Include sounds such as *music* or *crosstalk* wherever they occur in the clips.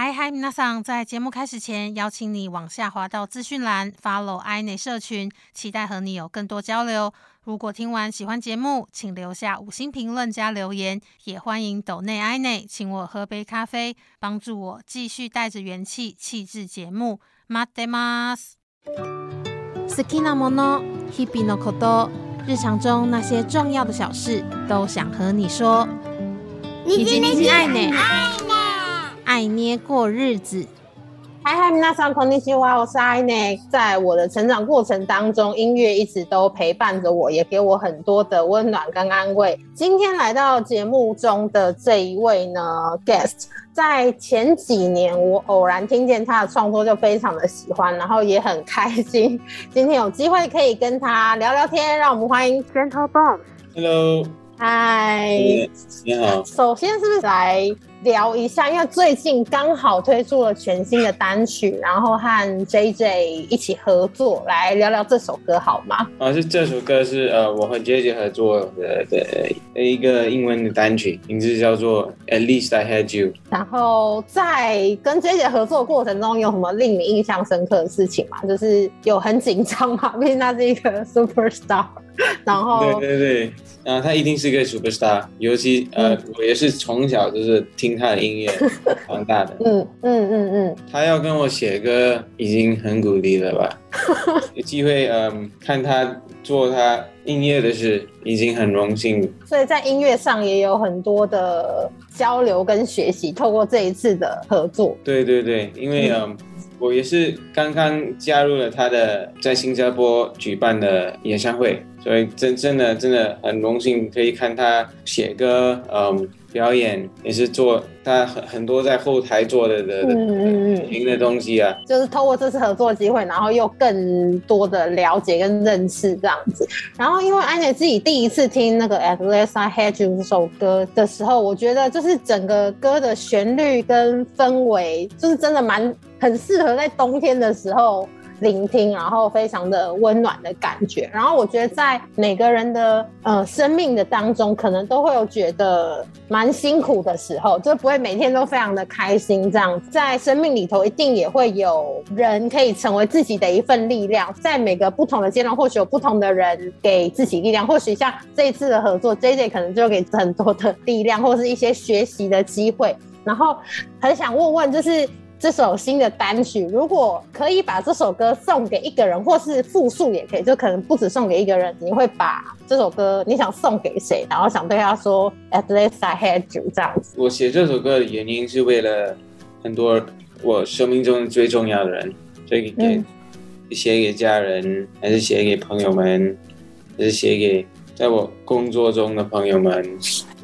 嗨嗨，皆さん！在节目开始前，邀请你往下滑到资讯栏，follow i 内社群，期待和你有更多交流。如果听完喜欢节目，请留下五星评论加留言，也欢迎抖内 i 内请我喝杯咖啡，帮助我继续带着元气气质节目。马德马斯，好きなもの、日々のこと、日常中那些重要的小事，都想和你说。你今天爱呢？ 爱捏过日子，嗨嗨，皆さんこんにちは，我是爱捏。在我的成长过程当中，音乐一直都陪伴着我，也给我很多的温暖跟安慰。今天来到节目中的这一位呢，guest，在前几年我偶然听见他的创作，就非常的喜欢，然后也很开心。今天有机会可以跟他聊聊天，让我们欢迎 Gentle Bones。Hello，嗨，你好。首先是不是来？ 聊一下，因为最近刚好推出了全新的单曲，然后和 J J 一起合作，来聊聊这首歌好吗？啊，是这首歌是呃，我和 J J 合作的的一个英文的单曲，名字叫做 At Least I Had You。然后在跟 J J 合作过程中，有什么令你印象深刻的事情吗？就是有很紧张吗？*laughs* 毕竟他是一个 super star。*laughs* 然后对对对，啊，他一定是一个 super star，尤其呃，我也是从小就是听他的音乐 *laughs* 长大的。嗯嗯嗯嗯，他要跟我写歌，已经很鼓励了吧？*laughs* 有机会嗯，看他做他音乐的事，已经很荣幸。所以在音乐上也有很多的交流跟学习，透过这一次的合作。对对对，因为嗯。我也是刚刚加入了他的在新加坡举办的演唱会，所以真真的真的很荣幸可以看他写歌，嗯，表演也是做他很很多在后台做的的嗯嗯嗯的东西啊，就是透过这次合作机会，然后又更多的了解跟认识这样子。然后因为安姐自己第一次听那个 At Last I Had You 这首歌的时候，我觉得就是整个歌的旋律跟氛围，就是真的蛮。很适合在冬天的时候聆听，然后非常的温暖的感觉。然后我觉得在每个人的呃生命的当中，可能都会有觉得蛮辛苦的时候，就不会每天都非常的开心。这样在生命里头，一定也会有人可以成为自己的一份力量。在每个不同的阶段，或许有不同的人给自己力量。或许像这一次的合作，J J 可能就给很多的力量，或是一些学习的机会。然后很想问问，就是。这首新的单曲，如果可以把这首歌送给一个人，或是复数也可以，就可能不止送给一个人，你会把这首歌你想送给谁？然后想对他说 “At least I had you” 这样子。我写这首歌的原因是为了很多我生命中最重要的人，所以给写给家人，还是写给朋友们，还是写给在我工作中的朋友们。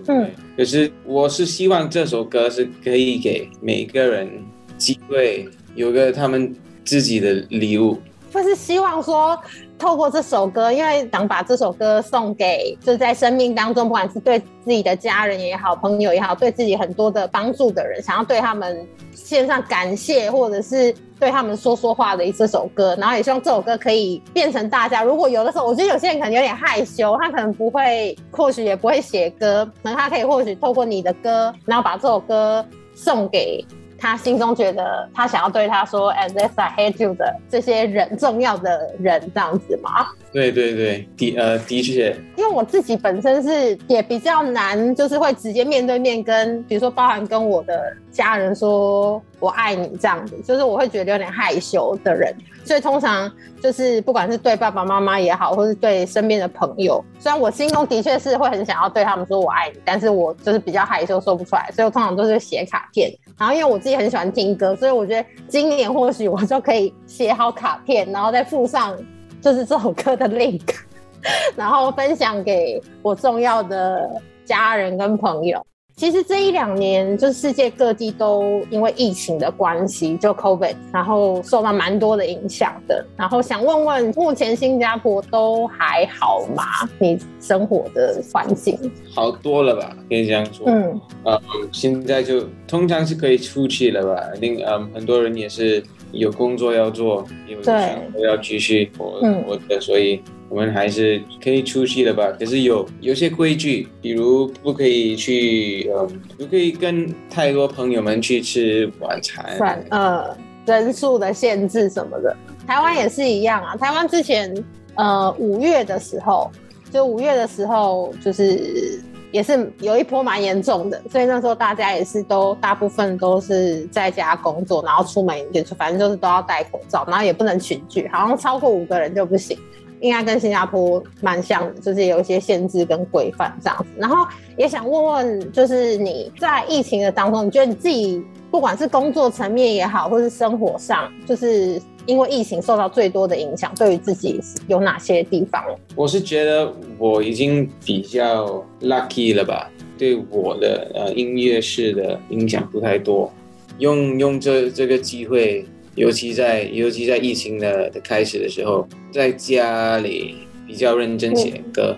嗯，可是我是希望这首歌是可以给每个人。机会有个他们自己的礼物，就是希望说透过这首歌，因为想把这首歌送给就是在生命当中，不管是对自己的家人也好，朋友也好，对自己很多的帮助的人，想要对他们献上感谢，或者是对他们说说话的一这首歌，然后也希望这首歌可以变成大家。如果有的时候，我觉得有些人可能有点害羞，他可能不会，或许也不会写歌，可能他可以或许透过你的歌，然后把这首歌送给。他心中觉得他想要对他说 “as if I hate you” 的这些人，重要的人这样子吗？对对对，的呃的确，因为我自己本身是也比较难，就是会直接面对面跟，比如说包含跟我的家人说我爱你这样子，就是我会觉得有点害羞的人，所以通常就是不管是对爸爸妈妈也好，或是对身边的朋友，虽然我心中的确是会很想要对他们说我爱你，但是我就是比较害羞说不出来，所以我通常都是写卡片。然后因为我自己很喜欢听歌，所以我觉得今年或许我就可以写好卡片，然后再附上。就是这首歌的 link，*laughs* 然后分享给我重要的家人跟朋友。其实这一两年，就是世界各地都因为疫情的关系，就 COVID，然后受到蛮多的影响的。然后想问问，目前新加坡都还好吗？你生活的环境好多了吧？可以这样说。嗯，呃，现在就通常是可以出去了吧？一定，嗯，很多人也是。有工作要做，有生活要继续活活的，所以我们还是可以出去的吧。可是有有些规矩，比如不可以去，嗯，不可以跟太多朋友们去吃晚餐，算呃人数的限制什么的。台湾也是一样啊，台湾之前呃五月的时候，就五月的时候就是。也是有一波蛮严重的，所以那时候大家也是都大部分都是在家工作，然后出门也反正就是都要戴口罩，然后也不能群聚，好像超过五个人就不行。应该跟新加坡蛮像的，就是有一些限制跟规范这样子。然后也想问问，就是你在疫情的当中，你觉得你自己不管是工作层面也好，或是生活上，就是因为疫情受到最多的影响，对于自己有哪些地方？我是觉得我已经比较 lucky 了吧，对我的呃音乐式的影响不太多，用用这这个机会。尤其在尤其在疫情的的开始的时候，在家里比较认真写歌，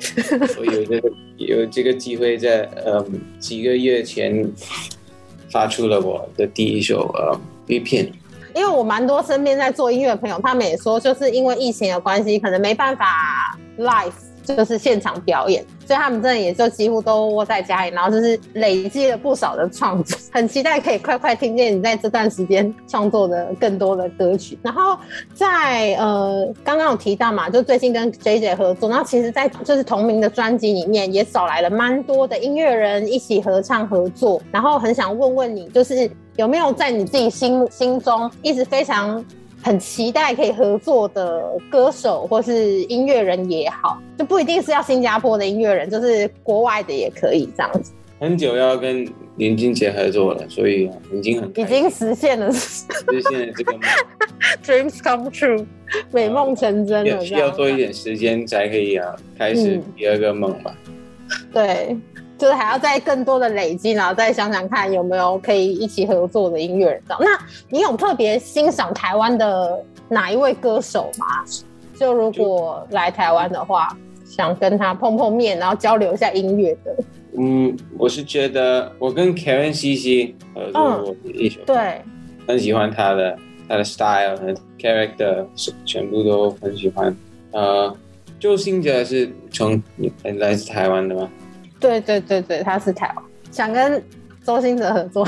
我有这个有这个机会在嗯几个月前发出了我的第一首呃 B 片。因为我蛮多身边在做音乐的朋友，他们也说，就是因为疫情的关系，可能没办法 live。就是现场表演，所以他们真的也就几乎都窝在家里，然后就是累积了不少的创作，*laughs* 很期待可以快快听见你在这段时间创作的更多的歌曲。然后在呃刚刚有提到嘛，就最近跟 J J 合作，然后其实，在就是同名的专辑里面也找来了蛮多的音乐人一起合唱合作。然后很想问问你，就是有没有在你自己心心中一直非常。很期待可以合作的歌手或是音乐人也好，就不一定是要新加坡的音乐人，就是国外的也可以这样子。很久要跟林俊杰合作了，所以已经很已经实现了实现了这个梦，*laughs* dreams come true，美梦成真了。需要多一点时间才可以啊，开始第二个梦吧。对。就是还要再更多的累积，然后再想想看有没有可以一起合作的音乐人。那你有特别欣赏台湾的哪一位歌手吗？就如果来台湾的话，想跟他碰碰面，然后交流一下音乐的。嗯，我是觉得我跟 Karen C C 合作过一首，对，很喜欢他的他的 style 和 character，全部都很喜欢。呃，周星哲是从来自台湾的吗？对对对对，他是台湾，想跟周星哲合作，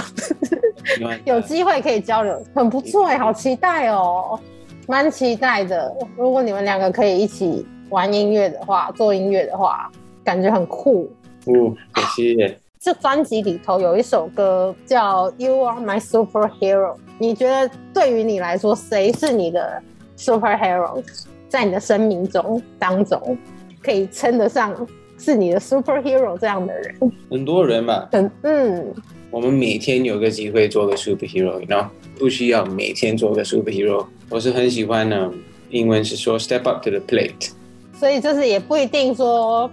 有机会可以交流，很不错哎，好期待哦，蛮期待的。如果你们两个可以一起玩音乐的话，做音乐的话，感觉很酷。哦，谢谢。这专辑里头有一首歌叫《You Are My Superhero》，你觉得对于你来说，谁是你的 superhero？在你的生命中当中，可以称得上。是你的 superhero 这样的人，很多人嘛，很嗯，我们每天有个机会做个 superhero，然后不需要每天做个 superhero。我是很喜欢呢，英文是说 step up to the plate，所以就是也不一定说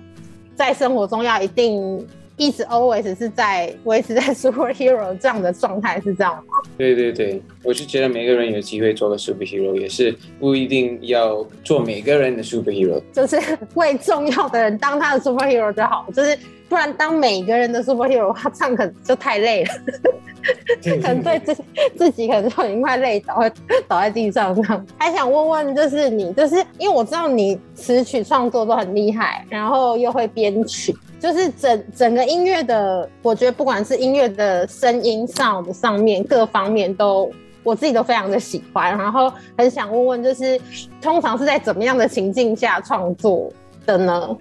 在生活中要一定。一直 always 是在维持在 *laughs* superhero 这样的状态，是这样吗？对对对，我是觉得每个人有机会做个 superhero，也是不一定要做每个人的 superhero，就是为重要的人当他的 superhero 就好，就是不然当每个人的 superhero，他唱可能就太累了，可能对自自己可能就已经快累倒，会倒在地上这样。还想问问，就是你，就是因为我知道你词曲创作都很厉害，然后又会编曲。就是整整个音乐的，我觉得不管是音乐的声音上的上面各方面都，我自己都非常的喜欢。然后很想问问，就是通常是在怎么样的情境下创作的呢？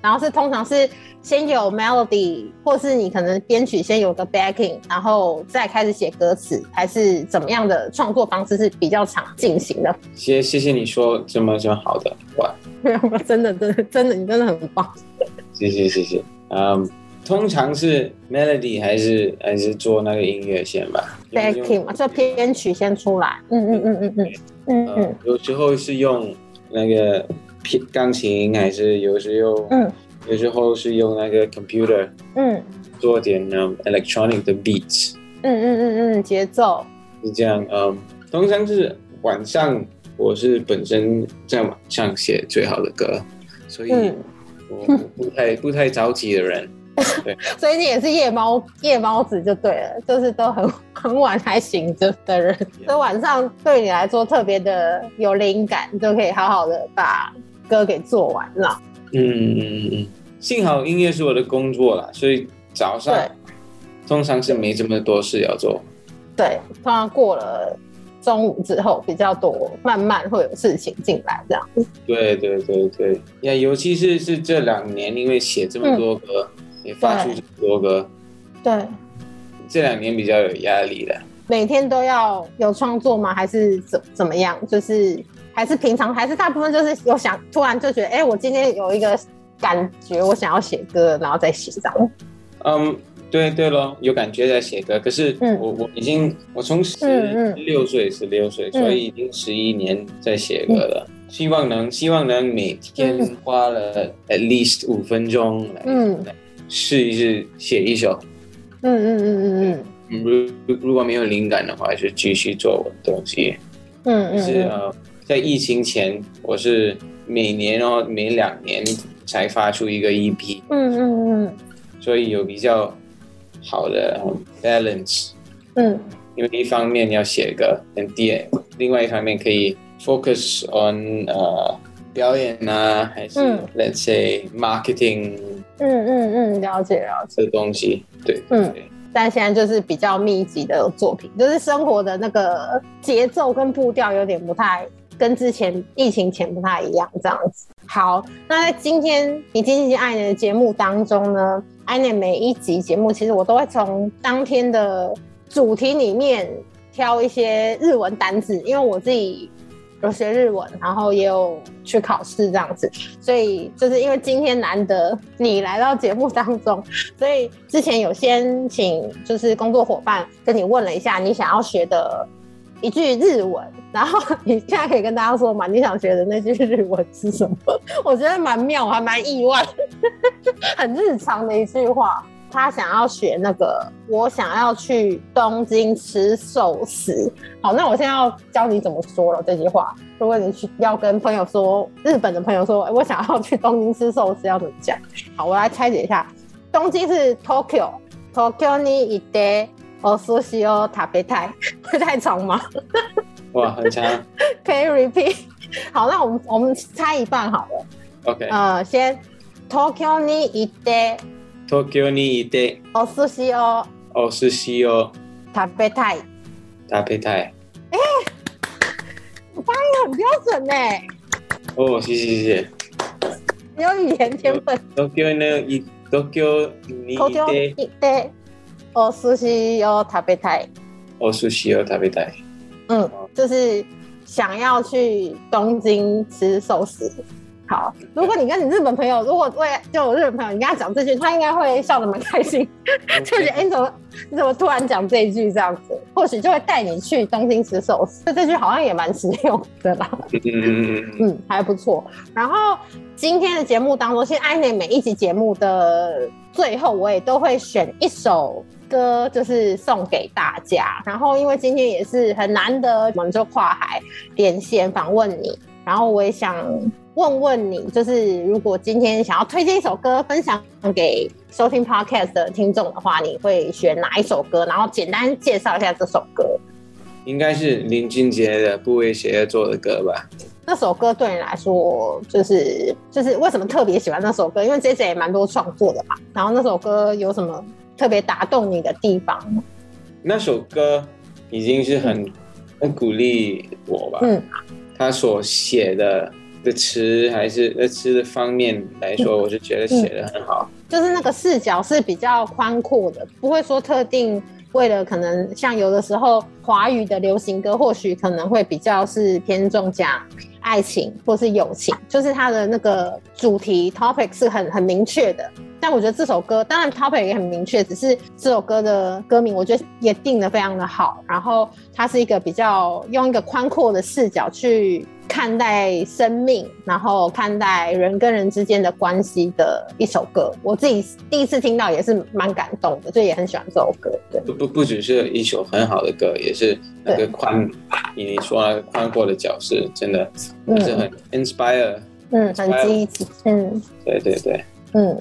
然后是通常是先有 melody，或是你可能编曲先有个 backing，然后再开始写歌词，还是怎么样的创作方式是比较常进行的？谢谢谢你说这么这么好的话，*laughs* 真的真的真的你真的很棒。谢谢谢谢，嗯，通常是 melody 还是还是做那个音乐先吧，backing 嘛，就编曲先出来，嗯嗯嗯嗯嗯嗯嗯，有时候是用那个钢琴，还是有时候，嗯，有时候是用那个 computer，嗯，做点那 electronic 的 beats，嗯嗯嗯嗯，节奏。是这样，嗯，通常是晚上，我是本身在晚上写最好的歌，所以。不太 *laughs* 不太着急的人，对，*laughs* 所以你也是夜猫夜猫子就对了，就是都很 *laughs* 很晚才醒着的人，所以晚上对你来说特别的有灵感，就可以好好的把歌给做完了。嗯嗯嗯。嗯，幸好音乐是我的工作啦，所以早上通常是没这么多事要做。对，通常过了中午之后比较多，慢慢会有事情进来这样。对对对对，呀，尤其是是这两年，因为写这么多歌，也发出这么多歌，对，这两年比较有压力的。每天都要有创作吗？还是怎怎么样？就是还是平常，还是大部分就是有想突然就觉得，哎、我今天有一个感觉，我想要写歌，然后再写这样。嗯，对对咯，有感觉在写歌，可是嗯。我、我已经我从十嗯六岁十六岁，嗯。所以已经十一年在写歌了。希望能希望能每天嗯花了 at least 五分钟来、试一试写一首。嗯嗯嗯嗯嗯。如如果没有灵感的话，就继续做我的东西。嗯嗯嗯是呃，在疫情前，我是每年哦每两年才发出一个 EP，嗯嗯嗯。所以有比较好的、嗯 balance。嗯因为一方面要写歌，跟第二另外一方面可以 focus on 呃表演啊，还是、嗯 let's say marketing 嗯嗯嗯，了解了解。的东西，对，嗯对但现在就是比较密集的作品，就是生活的那个节奏跟步调有点不太跟之前疫情前不太一样，这样子。好，那在今天你今天爱你的节目当中呢，爱你每一集节目，其实我都会从当天的主题里面挑一些日文单字，因为我自己有学日文，然后也有去考试这样子，所以就是因为今天难得你来到节目当中，所以之前有先请就是工作伙伴跟你问了一下你想要学的一句日文，然后你现在可以跟大家说嘛，你想学的那句日文是什么？我觉得蛮妙，我还蛮意外，很日常的一句话。他想要学那个，我想要去东京吃寿司。好，那我现在要教你怎么说了这句话。如果你去要跟朋友说，日本的朋友说，哎我想要去东京吃寿司，要怎么讲？好，我来拆解一下。东京是 Tokyo，Tokyo に行って お寿司を食べたい，会*laughs* 太长吗？*laughs* 哇，很长*laughs* 可以 repeat。好，那我们我们猜一半好了。 ，OK。呃，先 Tokyo に行って東京にいてお寿司をお寿司を食べたい，食べたい。发音很标准呢，哦，谢谢谢谢。你有语言天分。東京のい東京に Tokyo いてに行って お寿司を食べたい。お寿司を食べたい。嗯，就是想要去东京吃寿司。好，如果你跟你日本朋友，如果未来就有日本朋友，你跟他讲这句，他应该会笑得蛮开心，就觉得哎、你怎么你怎么突然讲这一句这样子，或许就会带你去东京吃寿司。这这句好像也蛮实用的啦。嗯嗯嗯嗯嗯，还不错。然后今天的节目当中，其实艾内每一集节目的最后，我也都会选一首 歌，就是送给大家。然后因为今天也是很难得，我们就跨海连线访问你，然后我也想问问你，就是如果今天想要推荐一首歌分享给收听 podcast 的听众的话，你会选哪一首歌？然后简单介绍一下这首歌。应该是林俊杰的《不为谁而作的歌》吧？那首歌对你来说，就是就是为什么特别喜欢那首歌？因为 J J 也蛮多创作的嘛。然后那首歌有什么特别打动你的地方？那首歌已经是很很鼓励我吧。嗯他所写的的词还是那词的方面来说，我是觉得写的很好。就是那个视角是比较宽阔的，不会说特定为了可能像有的时候华语的流行歌，或许可能会比较是偏重讲爱情或是友情，就是它的那个主题 topic 是很很明确的。但我觉得这首歌当然 topic 也很明确，只是这首歌的歌名我觉得也定的非常的好，然后它是一个比较用一个宽阔的视角去看待生命，然后看待人跟人之间的关系的一首歌。我自己第一次听到也是蛮感动的，所以也很喜欢这首歌。对，不不不只是一首很好的歌，也是那个宽，你说那个宽阔的角是，真的是很 inspire。嗯，很积极，嗯。对对对，嗯，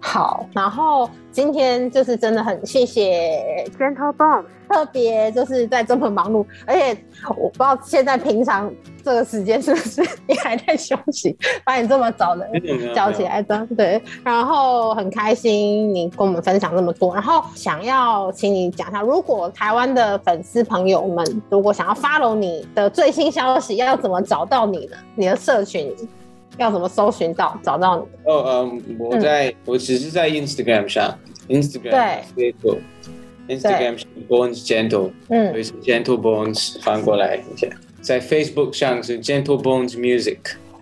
好，然后今天就是真的很谢谢 Gentle Bones，特别就是在这么忙碌，而且我不知道现在平常这个时间是不是你还在休息，把你这么早的叫起来的，对，然后很开心你跟我们分享这么多，然后想要请你讲一下，如果台湾的粉丝朋友们如果想要 follow 你的最新消息，要怎么找到你呢？你的社群？要怎么搜寻到找到你？哦，嗯，我在我只是在 Instagram 上，Instagram 对，Facebook，Instagram Bones Gentle，嗯，所以是 Gentle Bones 翻过来一下，在 Facebook 上是 Gentle Bones Music。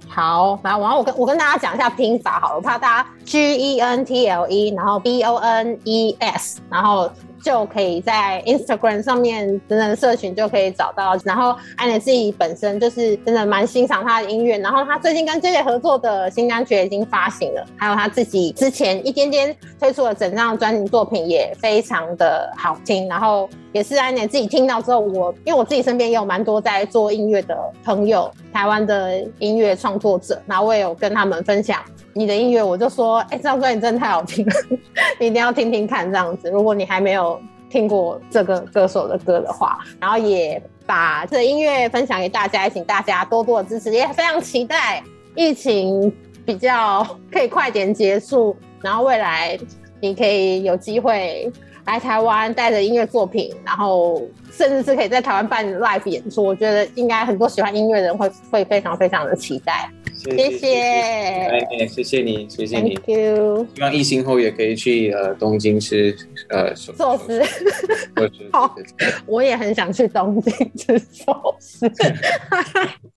好，然后我跟我跟大家讲一下拼法，好了，我怕大家 G E N T L E，然后 B O N E S，然后。就可以在 Instagram 上面等等社群就可以找到。然后安妮自己本身就是真的蛮欣赏他的音乐。然后他最近跟 J J 合作的新单曲已经发行了，还有他自己之前一点点推出的整张专辑作品也非常的好听。然后也是安妮自己听到之后，我因为我自己身边也有蛮多在做音乐的朋友，台湾的音乐创作者，然后我也有跟他们分享你的音乐，我就说，哎，这张专辑真的太好听了，*laughs* 你一定要听听看这样子。如果你还没有。听过这个歌手的歌的话，然后也把这音乐分享给大家，也请大家多多的支持，也非常期待疫情比较可以快点结束，然后未来你可以有机会来台湾带着音乐作品，然后甚至是可以在台湾办 live 演出，我觉得应该很多喜欢音乐的人会会非常非常的期待。谢谢，哎，谢谢你，谢谢你，Thank you。希望疫情后也可以去呃东京吃呃寿司。*laughs* 好，我也很想去东京吃寿司。*laughs*